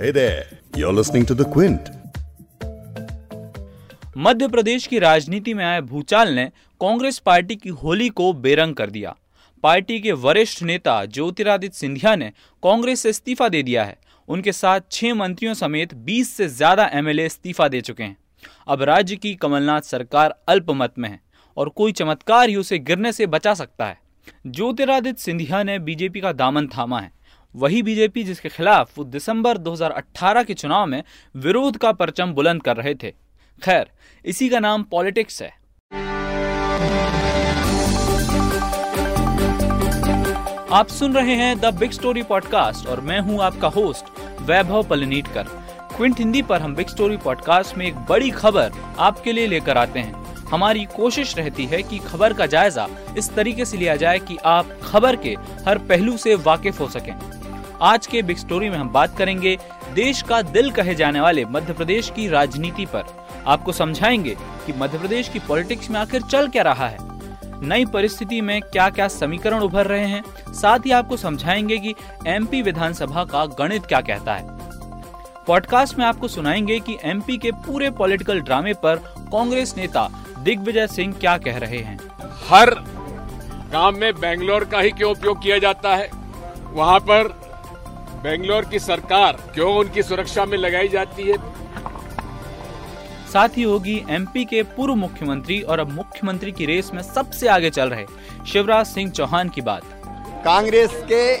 Hey there, you're listening to The Quint. Madhya Pradesh की राजनीति में आए भूचाल ने कांग्रेस पार्टी की होली को बेरंग कर दिया। पार्टी के वरिष्ठ नेता ज्योतिरादित्य सिंधिया ने कांग्रेस से इस्तीफा दे दिया है। उनके साथ छह मंत्रियों समेत 20 से ज़्यादा एमएलए इस्तीफा दे चुके हैं। अब राज्य की कमलनाथ सरकार अल्पमत में है और कोई चमत्कार ही उसे गिरने से बचा सकता है। ज्योतिरादित्य सिंधिया ने बीजेपी का दामन थामा है। वही बीजेपी जिसके खिलाफ वो दिसंबर 2018 के चुनाव में विरोध का परचम बुलंद कर रहे थे। खैर, इसी का नाम पॉलिटिक्स है। आप सुन रहे हैं द बिग स्टोरी पॉडकास्ट और मैं हूँ आपका होस्ट वैभव पलनीटकर। क्विंट हिंदी पर हम बिग स्टोरी पॉडकास्ट में एक बड़ी खबर आपके लिए लेकर आते हैं। हमारी कोशिश रहती है कि खबर का जायजा इस तरीके से लिया जाए कि आप खबर के हर पहलू से वाकिफ हो सकें। आज के बिग स्टोरी में हम बात करेंगे देश का दिल कहे जाने वाले मध्य प्रदेश की राजनीति पर। आपको समझाएँगे कि मध्य प्रदेश की पॉलिटिक्स में आखिर चल क्या रहा है। नई परिस्थिति में क्या क्या समीकरण उभर रहे हैं, साथ ही आपको समझाएँगे कि एमपी विधानसभा का गणित क्या कहता है। पॉडकास्ट में आपको सुनाएँगे कि एमपी के पूरे पॉलिटिकल ड्रामे पर कांग्रेस नेता दिग्विजय सिंह क्या कह रहे हैं। हर काम में बेंगलोर का ही क्यों उपयोग किया जाता है? वहाँ पर बेंगलोर की सरकार क्यों उनकी सुरक्षा में लगाई जाती है? साथ ही होगी एमपी के पूर्व मुख्यमंत्री और अब मुख्यमंत्री की रेस में सबसे आगे चल रहे शिवराज सिंह चौहान की बात। कांग्रेस के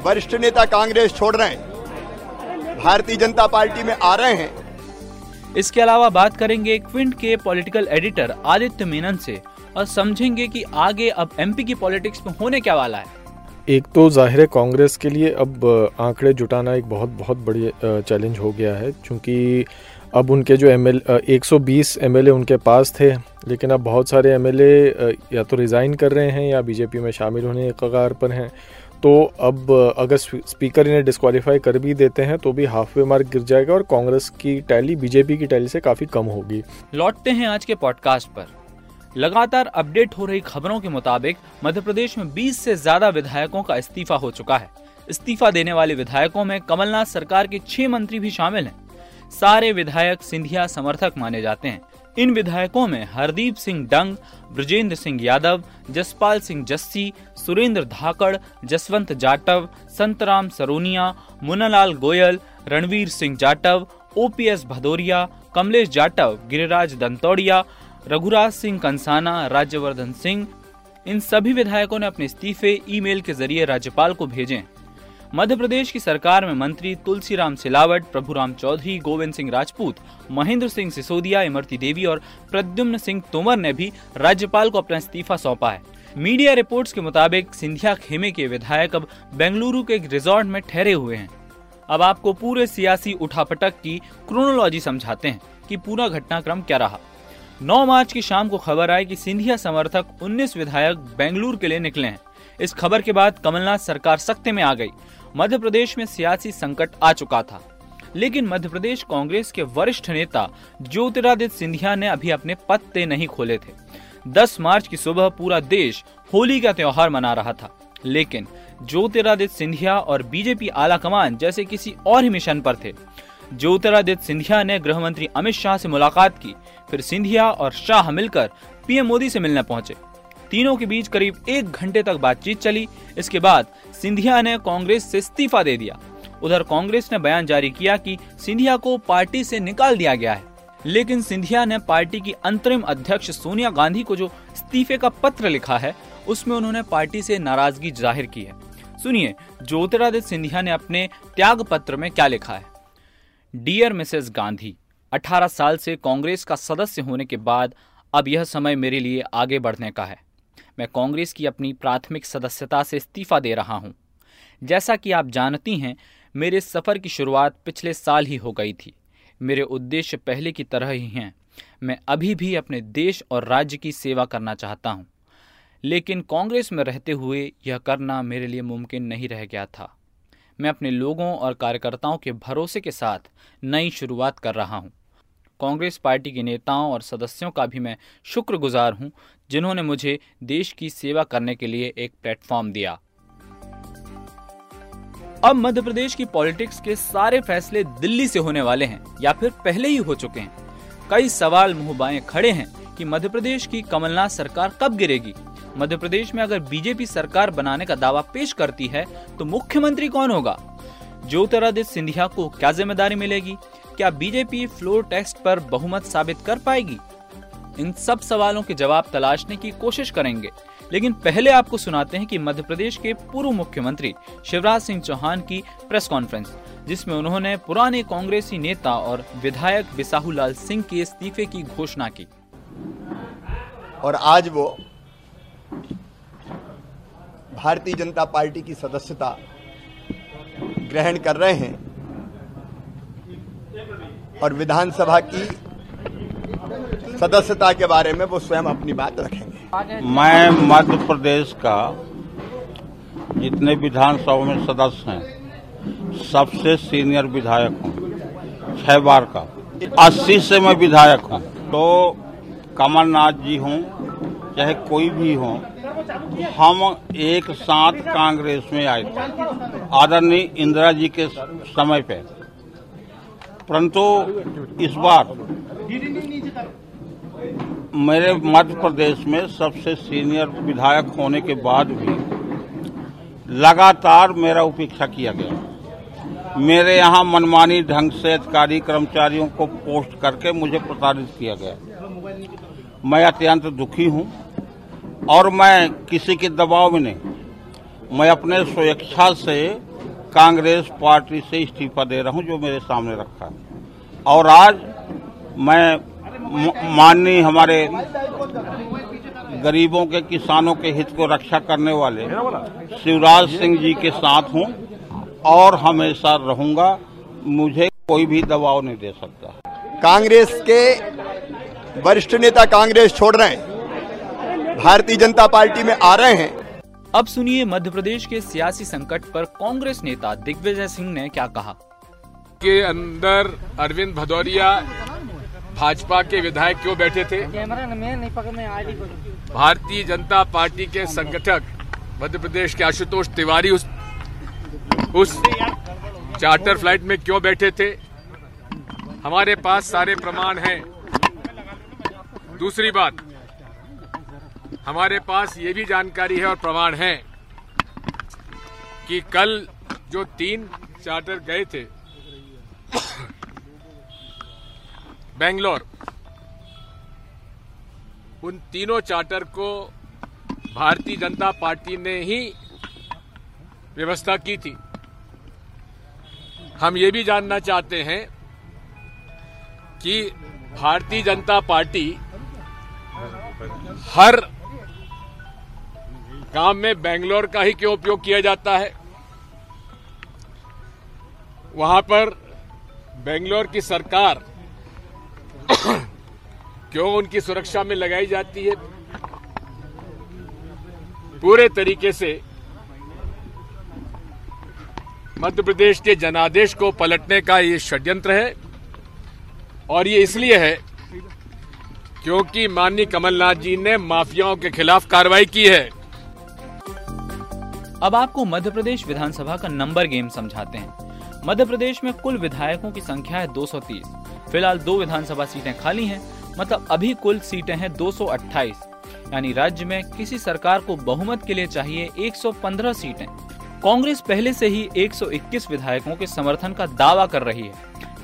वरिष्ठ नेता कांग्रेस छोड़ रहे हैं। भारतीय जनता पार्टी में आ रहे हैं। इसके अलावा बात करेंगे क्विंट के पॉलिटिकल एडिटर आदित्य मेनन से और समझेंगे कि आगे अब एमपी की पॉलिटिक्स में होने क्या वाला है। एक तो ज़ाहिर है कांग्रेस के लिए अब आंकड़े जुटाना एक बहुत बहुत बड़ी चैलेंज हो गया है, क्योंकि अब उनके जो एम एल एक सौ उनके पास थे, लेकिन अब बहुत सारे एमएलए या तो रिज़ाइन कर रहे हैं या बीजेपी में शामिल होने के कगार पर हैं। तो अब अगर स्पीकर इन्हें डिस्कालीफाई कर भी देते हैं तो भी हाफ़ वे मार्क गिर जाएगा और कांग्रेस की टैली बीजेपी की टैली से काफ़ी कम होगी। लौटते हैं आज के पॉडकास्ट पर। लगातार अपडेट हो रही खबरों के मुताबिक मध्य प्रदेश में 20 से ज़्यादा विधायकों का इस्तीफा हो चुका है। इस्तीफा देने वाले विधायकों में कमलनाथ सरकार के छह मंत्री भी शामिल हैं। सारे विधायक सिंधिया समर्थक माने जाते हैं। इन विधायकों में हरदीप सिंह डंग, ब्रजेंद्र सिंह यादव, जसपाल सिंह जस्सी, सुरेंद्र धाकड़, जसवंत जाटव, संतराम सरोनिया, मुन्नालाल गोयल, रणवीर सिंह जाटव, ओपीएस भदौरिया, कमलेश जाटव, गिरिराज दंतौड़िया रघुराज सिंह कंसाना, राज्यवर्धन सिंह, इन सभी विधायकों ने अपने इस्तीफे ईमेल के ज़रिए राज्यपाल को भेजे। मध्य प्रदेश की सरकार में मंत्री तुलसीराम सिलावट, प्रभुराम चौधरी, गोविंद सिंह राजपूत, महेंद्र सिंह सिसोदिया, इमरती देवी और प्रद्युम्न सिंह तोमर ने भी राज्यपाल को अपना इस्तीफा सौंपा है। मीडिया रिपोर्ट्स के मुताबिक सिंधिया खेमे के विधायक अब बेंगलुरु के एक रिजॉर्ट में ठहरे हुए हैं। अब आपको पूरे सियासी उठापटक की क्रोनोलॉजी समझाते हैं कि पूरा घटनाक्रम क्या रहा। 9 मार्च की शाम को खबर आई कि सिंधिया समर्थक 19 विधायक बेंगलुरु के लिए निकले हैं। इस खबर के बाद कमलनाथ सरकार सख्ते में आ गई। मध्य प्रदेश में सियासी संकट आ चुका था। लेकिन मध्य प्रदेश कांग्रेस के वरिष्ठ नेता ज्योतिरादित्य सिंधिया ने अभी अपने पत्ते नहीं खोले थे। 10 मार्च की सुबह पूरा देश होली का त्योहार मना रहा था। लेकिन ज्योतिरादित्य सिंधिया और बीजेपी आला कमान जैसे किसी और ही मिशन पर थे। ज्योतिरादित्य सिंधिया ने गृह मंत्री अमित शाह से मुलाकात की। फिर सिंधिया और शाह मिलकर पीएम मोदी से मिलने पहुँचे। तीनों के बीच करीब एक घंटे तक बातचीत चली। इसके बाद सिंधिया ने कांग्रेस से इस्तीफा दे दिया। उधर कांग्रेस ने बयान जारी किया कि सिंधिया को पार्टी से निकाल दिया गया है। लेकिन सिंधिया ने पार्टी की अंतरिम अध्यक्ष सोनिया गांधी को जो इस्तीफे का पत्र लिखा है, उसमें उन्होंने पार्टी से नाराज़गी ज़ाहिर की है। सुनिए, ज्योतिरादित्य सिंधिया ने अपने त्याग पत्र में क्या लिखा है? डियर मिसेस गांधी 18 साल से कांग्रेस का सदस्य होने के बाद अब यह समय मेरे लिए आगे बढ़ने का है। मैं कांग्रेस की अपनी प्राथमिक सदस्यता से इस्तीफा दे रहा हूँ। जैसा कि आप जानती हैं, मेरे सफ़र की शुरुआत पिछले साल ही हो गई थी। मेरे उद्देश्य पहले की तरह ही हैं। मैं अभी भी अपने देश और राज्य की सेवा करना चाहता हूँ। लेकिन कांग्रेस में रहते हुए यह करना मेरे लिए मुमकिन नहीं रह गया था। मैं अपने लोगों और कार्यकर्ताओं के भरोसे के साथ नई शुरुआत कर रहा हूँ। कांग्रेस पार्टी के नेताओं और सदस्यों का भी मैं शुक्रगुजार हूँ, जिन्होंने मुझे देश की सेवा करने के लिए एक प्लेटफॉर्म दिया। अब मध्य प्रदेश की पॉलिटिक्स के सारे फैसले दिल्ली से होने वाले हैं, या फिर पहले ही हो चुके हैं। कई सवाल मुँह खड़े हैं कि मध्य प्रदेश की कमलनाथ सरकार कब गिरेगी? मध्य प्रदेश में अगर बीजेपी सरकार बनाने का दावा पेश करती है तो मुख्यमंत्री कौन होगा? ज्योतिरादित्य सिंधिया को क्या ज़िम्मेदारी मिलेगी? क्या बीजेपी फ्लोर टेस्ट पर बहुमत साबित कर पाएगी? इन सब सवालों के जवाब तलाशने की कोशिश करेंगे। लेकिन पहले आपको सुनाते हैं कि मध्य प्रदेश के पूर्व मुख्यमंत्री शिवराज सिंह चौहान की प्रेस कॉन्फ्रेंस, जिसमें उन्होंने पुराने कांग्रेसी नेता और विधायक बिसाहूलाल सिंह के इस्तीफे की घोषणा की। और आज वो भारतीय जनता पार्टी की सदस्यता ग्रहण कर रहे हैं और विधानसभा की सदस्यता के बारे में वो स्वयं अपनी बात रखेंगे। मैं मध्य प्रदेश का जितने विधानसभा में सदस्य हैं, सबसे सीनियर विधायक हूँ, छह बार का। अस्सी से मैं विधायक हूँ। तो कमलनाथ जी हों चाहे कोई भी हो, हम एक साथ कांग्रेस में आए थे। आदरणीय इंदिरा जी के समय पे। परंतु इस बार मेरे मध्य प्रदेश में सबसे सीनियर विधायक होने के बाद भी लगातार मेरा उपेक्षा किया गया। मेरे यहाँ मनमानी ढंग से अधिकारी कर्मचारियों को पोस्ट करके मुझे प्रताड़ित किया गया। मैं अत्यंत दुखी हूँ। और मैं किसी के दबाव में नहीं। मैं अपने स्वेच्छा से कांग्रेस पार्टी से इस्तीफा दे रहा हूँ, जो मेरे सामने रखा है। और आज मैं माननीय हमारे गरीबों के, किसानों के हित को रक्षा करने वाले शिवराज सिंह जी के साथ हूँ और हमेशा रहूँगा। मुझे कोई भी दबाव नहीं दे सकता। कांग्रेस के वरिष्ठ नेता कांग्रेस छोड़ रहे हैं। भारतीय जनता पार्टी में आ रहे हैं। अब सुनिए मध्य प्रदेश के सियासी संकट पर कांग्रेस नेता दिग्विजय सिंह ने क्या कहा। के अंदर अरविंद भदौरिया भाजपा के विधायक क्यों बैठे थे? भारतीय जनता पार्टी के संगठक मध्य प्रदेश के आशुतोष तिवारी उस उस चार्टर फ़्लाइट में क्यों बैठे थे? हमारे पास सारे प्रमाण हैं। दूसरी बात हमारे पास ये भी जानकारी है और प्रमाण है कि कल जो तीन चार्टर गए थे, बेंगलोर, उन तीनों चार्टर को भारतीय जनता पार्टी ने ही व्यवस्था की थी। हम ये भी जानना चाहते हैं कि भारतीय जनता पार्टी हर काम में बेंगलोर का ही क्यों उपयोग किया जाता है? वहाँ पर बेंगलोर की सरकार क्यों उनकी सुरक्षा में लगाई जाती है? पूरे तरीके से मध्य प्रदेश के जनादेश को पलटने का ये षड्यंत्र है और ये इसलिए है क्योंकि माननीय कमलनाथ जी ने माफियाओं के खिलाफ कार्रवाई की है। अब आपको मध्य प्रदेश विधानसभा का नंबर गेम समझाते हैं। मध्य प्रदेश में कुल विधायकों की संख्या है 230 फ़िलहाल दो विधानसभा सीटें खाली हैं मतलब अभी कुल सीटें हैं 228 यानी राज्य में किसी सरकार को बहुमत के लिए चाहिए 115 सीटें। कांग्रेस पहले से ही 121 विधायकों के समर्थन का दावा कर रही है,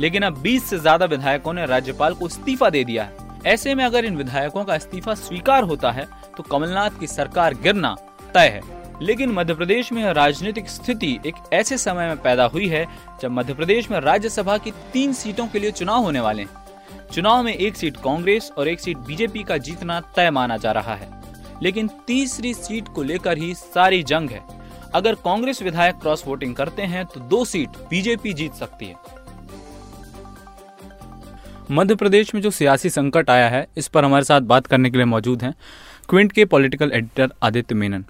लेकिन अब 20 से ज़्यादा विधायकों ने राज्यपाल को इस्तीफा दे दिया है। ऐसे में अगर इन विधायकों का इस्तीफा स्वीकार होता है तो कमलनाथ की सरकार गिरना तय है। लेकिन मध्य प्रदेश में राजनीतिक स्थिति एक ऐसे समय में पैदा हुई है जब मध्य प्रदेश में राज्यसभा की तीन सीटों के लिए चुनाव होने वाले हैं। चुनाव में एक सीट कांग्रेस और एक सीट बीजेपी का जीतना तय माना जा रहा है। लेकिन तीसरी सीट को लेकर ही सारी जंग है। अगर कांग्रेस विधायक क्रॉस वोटिंग करते हैं तो दो सीट बीजेपी जीत सकती है। मध्य प्रदेश में जो सियासी संकट आया है, इस पर हमारे साथ बात करने के लिए मौजूद हैं। क्विंट के political editor Aditya Menon.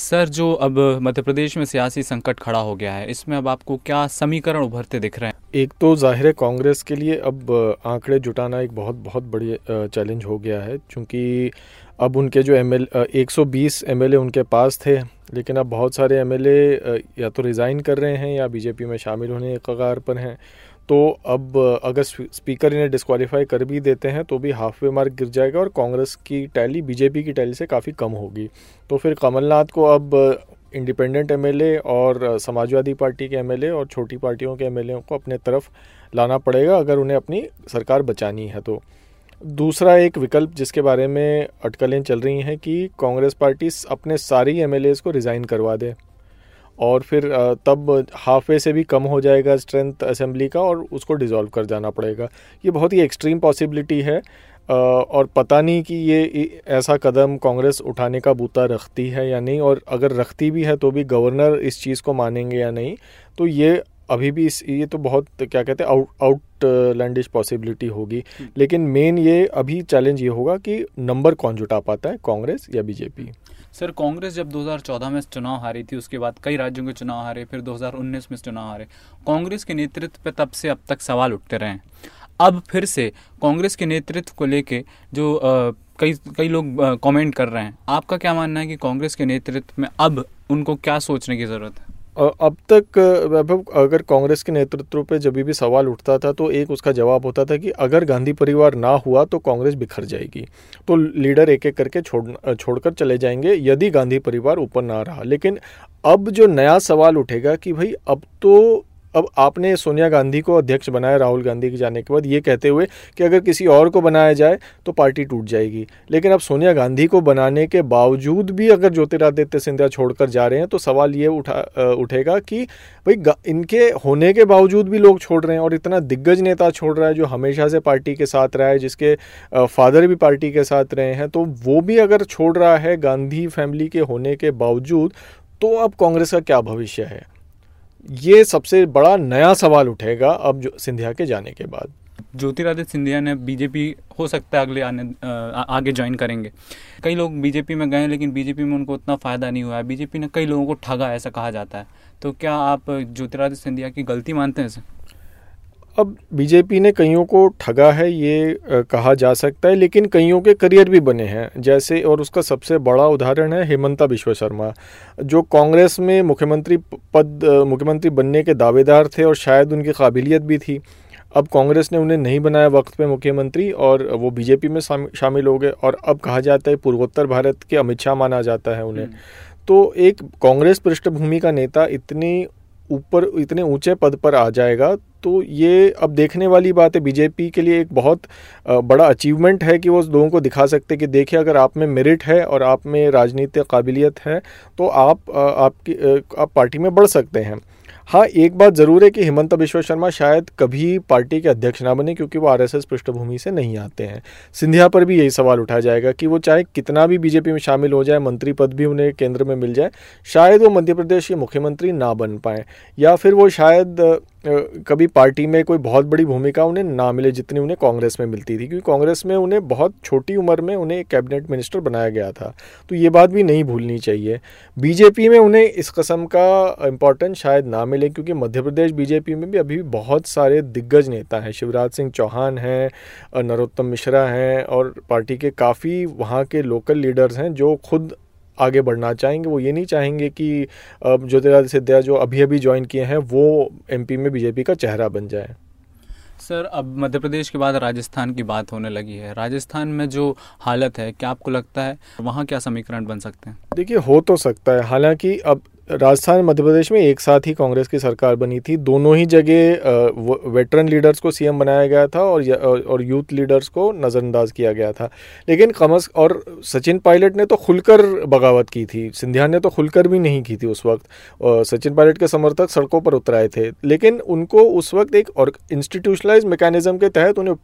Sir, जो अब मध्य प्रदेश में सियासी संकट खड़ा हो गया है, इसमें अब आपको क्या समीकरण उभरते दिख रहे हैं? एक तो ज़ाहिर है, कांग्रेस के लिए अब आंकड़े जुटाना एक बहुत बहुत बड़ी चैलेंज हो गया है क्योंकि अब उनके जो एम एल एक सौ उनके पास थे, लेकिन अब बहुत सारे एम एल ए या तो रिज़ाइन कर रहे हैं या बीजेपी में शामिल होने के कगार पर हैं। तो अब, अगर स्पीकर इन्हें डिस्कवालीफाई कर भी देते हैं तो भी हाफ़ वे मार्क गिर जाएगा और कांग्रेस की टैली बीजेपी की टैली से काफ़ी कम होगी। तो फिर कमलनाथ को अब इंडिपेंडेंट एमएलए और, समाजवादी पार्टी के एमएलए और छोटी पार्टियों के एमएलए को अपने तरफ़ लाना पड़ेगा, अगर उन्हें अपनी सरकार बचानी है तो। दूसरा एक विकल्प जिसके बारे में अटकलें चल रही हैं कि कांग्रेस पार्टी अपने सारी एम को रिज़ाइन करवा दे। और फिर तब हाफ़ वे से भी कम हो जाएगा स्ट्रेंथ असेंबली का और उसको डिज़ोल्व कर जाना पड़ेगा। ये बहुत ही एक्सट्रीम पॉसिबिलिटी है और पता नहीं कि ये ऐसा कदम कांग्रेस उठाने का बूता रखती है या नहीं और अगर रखती भी है तो भी गवर्नर इस चीज़ को मानेंगे या नहीं तो ये अभी भी इस ये तो बहुत क्या कहते हैं आउट आउट आउटलैंडिश पॉसिबिलिटी होगी। हम्म। लेकिन मेन ये अभी चैलेंज ये होगा कि नंबर कौन जुटा पाता है कांग्रेस या बीजेपी सर कांग्रेस जब 2014 में चुनाव हारी थी उसके बाद कई राज्यों के चुनाव हारे फिर 2019 में चुनाव हारे। कांग्रेस के नेतृत्व पे तब से अब तक सवाल उठते रहे अब फिर से कांग्रेस के नेतृत्व को लेके जो आ, कई कई लोग कमेंट कर रहे हैं। आपका क्या मानना है कि कांग्रेस के नेतृत्व में अब उनको क्या सोचने की ज़रूरत है? अब तक वैभव, अगर कांग्रेस के नेतृत्व पे जब भी सवाल उठता था तो एक उसका जवाब होता था कि अगर गांधी परिवार ना हुआ तो कांग्रेस बिखर जाएगी। तो लीडर एक एक करके छोड़ छोड़कर चले जाएँगे, यदि गांधी परिवार ऊपर ना रहा। लेकिन अब जो नया सवाल उठेगा कि भाई, अब तो अब आपने सोनिया गांधी को अध्यक्ष बनाया, राहुल गांधी के जाने के बाद, ये कहते हुए कि अगर किसी और को बनाया जाए तो पार्टी टूट जाएगी। लेकिन अब सोनिया गांधी को बनाने के बावजूद भी अगर ज्योतिरादित्य सिंधिया छोड़कर जा रहे हैं तो सवाल ये उठा उठेगा कि भाई इनके होने के बावजूद भी लोग छोड़ रहे हैं और इतना दिग्गज नेता छोड़ रहा है जो हमेशा से पार्टी के साथ रहा है, जिसके फादर भी पार्टी के साथ रहे हैं तो वो भी अगर छोड़ रहा है गांधी फैमिली के होने के बावजूद तो अब कांग्रेस का क्या भविष्य है? ये सबसे बड़ा नया सवाल उठेगा अब जो सिंधिया के जाने के बाद। ज्योतिरादित्य सिंधिया ने बीजेपी हो सकता है अगले आने आ, आगे ज्वाइन करेंगे। कई लोग बीजेपी में गए लेकिन बीजेपी में उनको उतना फ़ायदा नहीं हुआ है। बीजेपी ने कई लोगों को ठगा ऐसा कहा जाता है। तो क्या आप ज्योतिरादित्य सिंधिया की गलती मानते हैं सर अब बीजेपी ने कईयों को ठगा है ये कहा जा सकता है लेकिन कईयों के करियर भी बने हैं जैसे और उसका सबसे बड़ा उदाहरण है हेमंता विश्व शर्मा जो कांग्रेस में मुख्यमंत्री पद मुख्यमंत्री बनने के दावेदार थे और शायद उनकी काबिलियत भी थी अब कांग्रेस ने उन्हें नहीं बनाया वक्त पे मुख्यमंत्री और वो बीजेपी में शामिल हो गए और अब कहा जाता है पूर्वोत्तर भारत के अमित शाह माना जाता है उन्हें हम्म। तो एक कांग्रेस पृष्ठभूमि का नेता इतनी ऊपर इतने ऊँचे पद पर आ जाएगा तो ये अब देखने वाली बात है बीजेपी के लिए एक बहुत बड़ा अचीवमेंट है कि वो लोगों को दिखा सकते कि देखिए, अगर आप में मेरिट है और आप में राजनीतिक काबिलियत है तो आप आपकी आप पार्टी में बढ़ सकते हैं। हाँ एक बात ज़रूर है कि हिमंत बिश्व शर्मा शायद कभी पार्टी के अध्यक्ष ना बने क्योंकि वो आरएसएस पृष्ठभूमि से नहीं आते हैं। सिंधिया पर भी यही सवाल उठाया जाएगा कि वो चाहे कितना भी बीजेपी में शामिल हो जाए, मंत्री पद भी उन्हें केंद्र में मिल जाए, शायद वो मध्य प्रदेश के मुख्यमंत्री ना बन पाए, या फिर वो शायद कभी पार्टी में कोई बहुत बड़ी भूमिका उन्हें ना मिले जितनी उन्हें कांग्रेस में मिलती थी, क्योंकि कांग्रेस में उन्हें बहुत छोटी उम्र में उन्हें कैबिनेट मिनिस्टर बनाया गया था। तो ये बात भी नहीं भूलनी चाहिए। बीजेपी में उन्हें इस कस्म का इम्पोर्टेंस शायद ना मिले क्योंकि मध्य प्रदेश बीजेपी में भी अभी बहुत सारे दिग्गज नेता हैं। शिवराज सिंह चौहान हैं नरोत्तम मिश्रा हैं और पार्टी के काफ़ी वहाँ के लोकल लीडर्स हैं जो खुद आगे बढ़ना चाहेंगे। वो ये नहीं चाहेंगे कि ज्योतिरादित्य सिंधिया जो अभी अभी ज्वाइन किए हैं वो एमपी में बीजेपी का चेहरा बन जाए। सर अब मध्य प्रदेश के बाद राजस्थान की बात होने लगी है। राजस्थान में जो हालत है क्या आपको लगता है वहाँ क्या समीकरण बन सकते हैं? देखिए हो तो सकता है। हालाँकि अब राजस्थान मध्य प्रदेश में एक साथ ही कांग्रेस की सरकार बनी थी। दोनों ही जगह वेटरन लीडर्स को सीएम बनाया गया था और और यूथ लीडर्स को नज़रअंदाज किया गया था। लेकिन कमस, और सचिन पायलट ने तो खुलकर बगावत की थी। सिंधिया ने तो खुलकर भी नहीं की थी उस वक्त। सचिन पायलट के समर्थक सड़कों पर उतर आए थे। लेकिन उनको उस वक्त एक और इंस्टीट्यूशनलाइज मैकेनिज्म के तहत उन्हें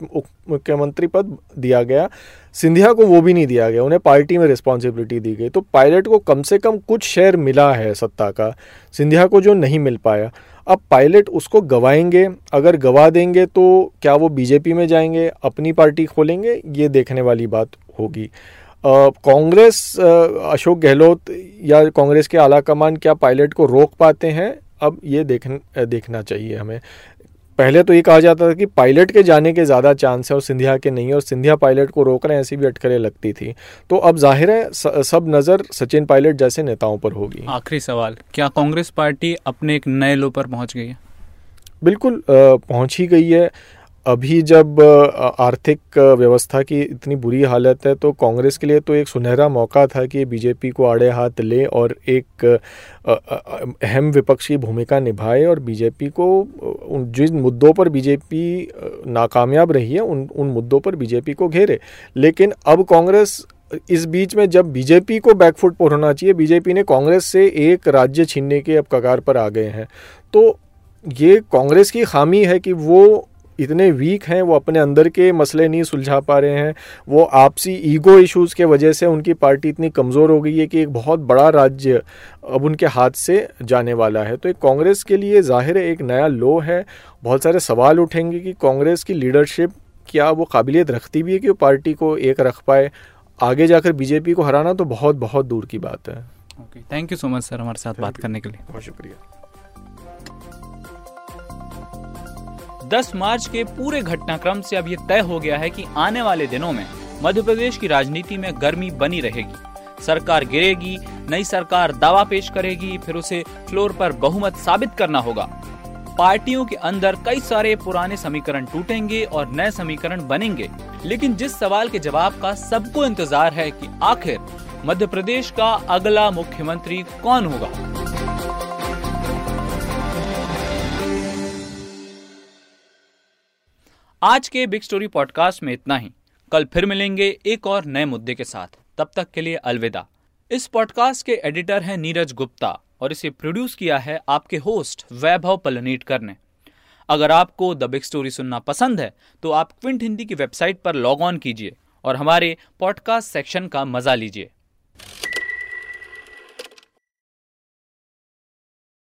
मुख्यमंत्री पद दिया गया। सिंधिया को वो भी नहीं दिया गया, उन्हें पार्टी में रिस्पॉन्सिबिलिटी दी गई। तो पायलट को कम से कम कुछ शेयर मिला है सत्ता का, सिंधिया को जो नहीं मिल पाया। अब पायलट उसको गवाएँगे, अगर गवा देंगे तो क्या वो बीजेपी में जाएँगे, अपनी पार्टी खोलेंगे? ये देखने वाली बात होगी। कांग्रेस अशोक गहलोत या कांग्रेस के आला कमान क्या पायलट को रोक पाते हैं? अब ये देख देखना चाहिए हमें। पहले तो ये कहा जाता था कि पायलट के जाने के ज़्यादा चांस है और सिंधिया के नहीं है और सिंधिया पायलट को रोक रहे हैं ऐसी भी अटकलें लगती थी। तो अब ज़ाहिर है सब नज़र सचिन पायलट जैसे नेताओं पर होगी। आखिरी सवाल क्या कांग्रेस पार्टी अपने एक नए लो पर पहुँच गई है? बिल्कुल पहुँच ही गई है। अभी जब आर्थिक व्यवस्था की इतनी बुरी हालत है तो कांग्रेस के लिए तो एक सुनहरा मौका था कि बीजेपी को आड़े हाथ ले और एक अहम विपक्ष की भूमिका निभाए और बीजेपी को जिन मुद्दों पर बीजेपी नाकामयाब रही है, उन उन मुद्दों पर बीजेपी को घेरे। लेकिन अब कांग्रेस, इस बीच में जब बीजेपी को बैकफुट पर होना चाहिए, बीजेपी ने कांग्रेस से एक राज्य छीनने के अब कगार पर आ गए हैं। तो ये कांग्रेस की खामी है कि वो इतने वीक हैं वो अपने अंदर के मसले नहीं सुलझा पा रहे हैं। वो आपसी ईगो इश्यूज़ के वजह से उनकी पार्टी इतनी कमज़ोर हो गई है कि एक बहुत बड़ा राज्य अब उनके हाथ से जाने वाला है। तो एक कांग्रेस के लिए ज़ाहिर है एक नया लो है। बहुत सारे सवाल उठेंगे कि कांग्रेस की लीडरशिप क्या वो काबिलियत रखती भी है कि वो पार्टी को एक रख पाए? आगे जाकर बीजेपी को हराना तो बहुत बहुत दूर की बात है। Okay thank you so much sir हमारे साथ बात करने के लिए। बहुत शुक्रिया। 10 मार्च के पूरे घटनाक्रम से अब ये तय हो गया है कि आने वाले दिनों में मध्य प्रदेश की राजनीति में गर्मी बनी रहेगी। सरकार गिरेगी, नई सरकार दावा पेश करेगी, फिर उसे फ्लोर पर बहुमत साबित करना होगा। पार्टियों के अंदर कई सारे पुराने समीकरण टूटेंगे और नए समीकरण बनेंगे। लेकिन जिस सवाल के जवाब का सबको इंतज़ार है कि आखिर मध्य प्रदेश का अगला मुख्यमंत्री कौन होगा? आज के बिग स्टोरी पॉडकास्ट में इतना ही। कल फिर मिलेंगे एक और नए मुद्दे के साथ। तब तक के लिए अलविदा। इस पॉडकास्ट के एडिटर हैं नीरज गुप्ता और इसे प्रोड्यूस किया है आपके होस्ट वैभव पलनीटकर ने। अगर आपको द बिग स्टोरी सुनना पसंद है तो आप क्विंट हिंदी की वेबसाइट पर लॉग ऑन कीजिए और हमारे पॉडकास्ट सेक्शन का मज़ा लीजिए।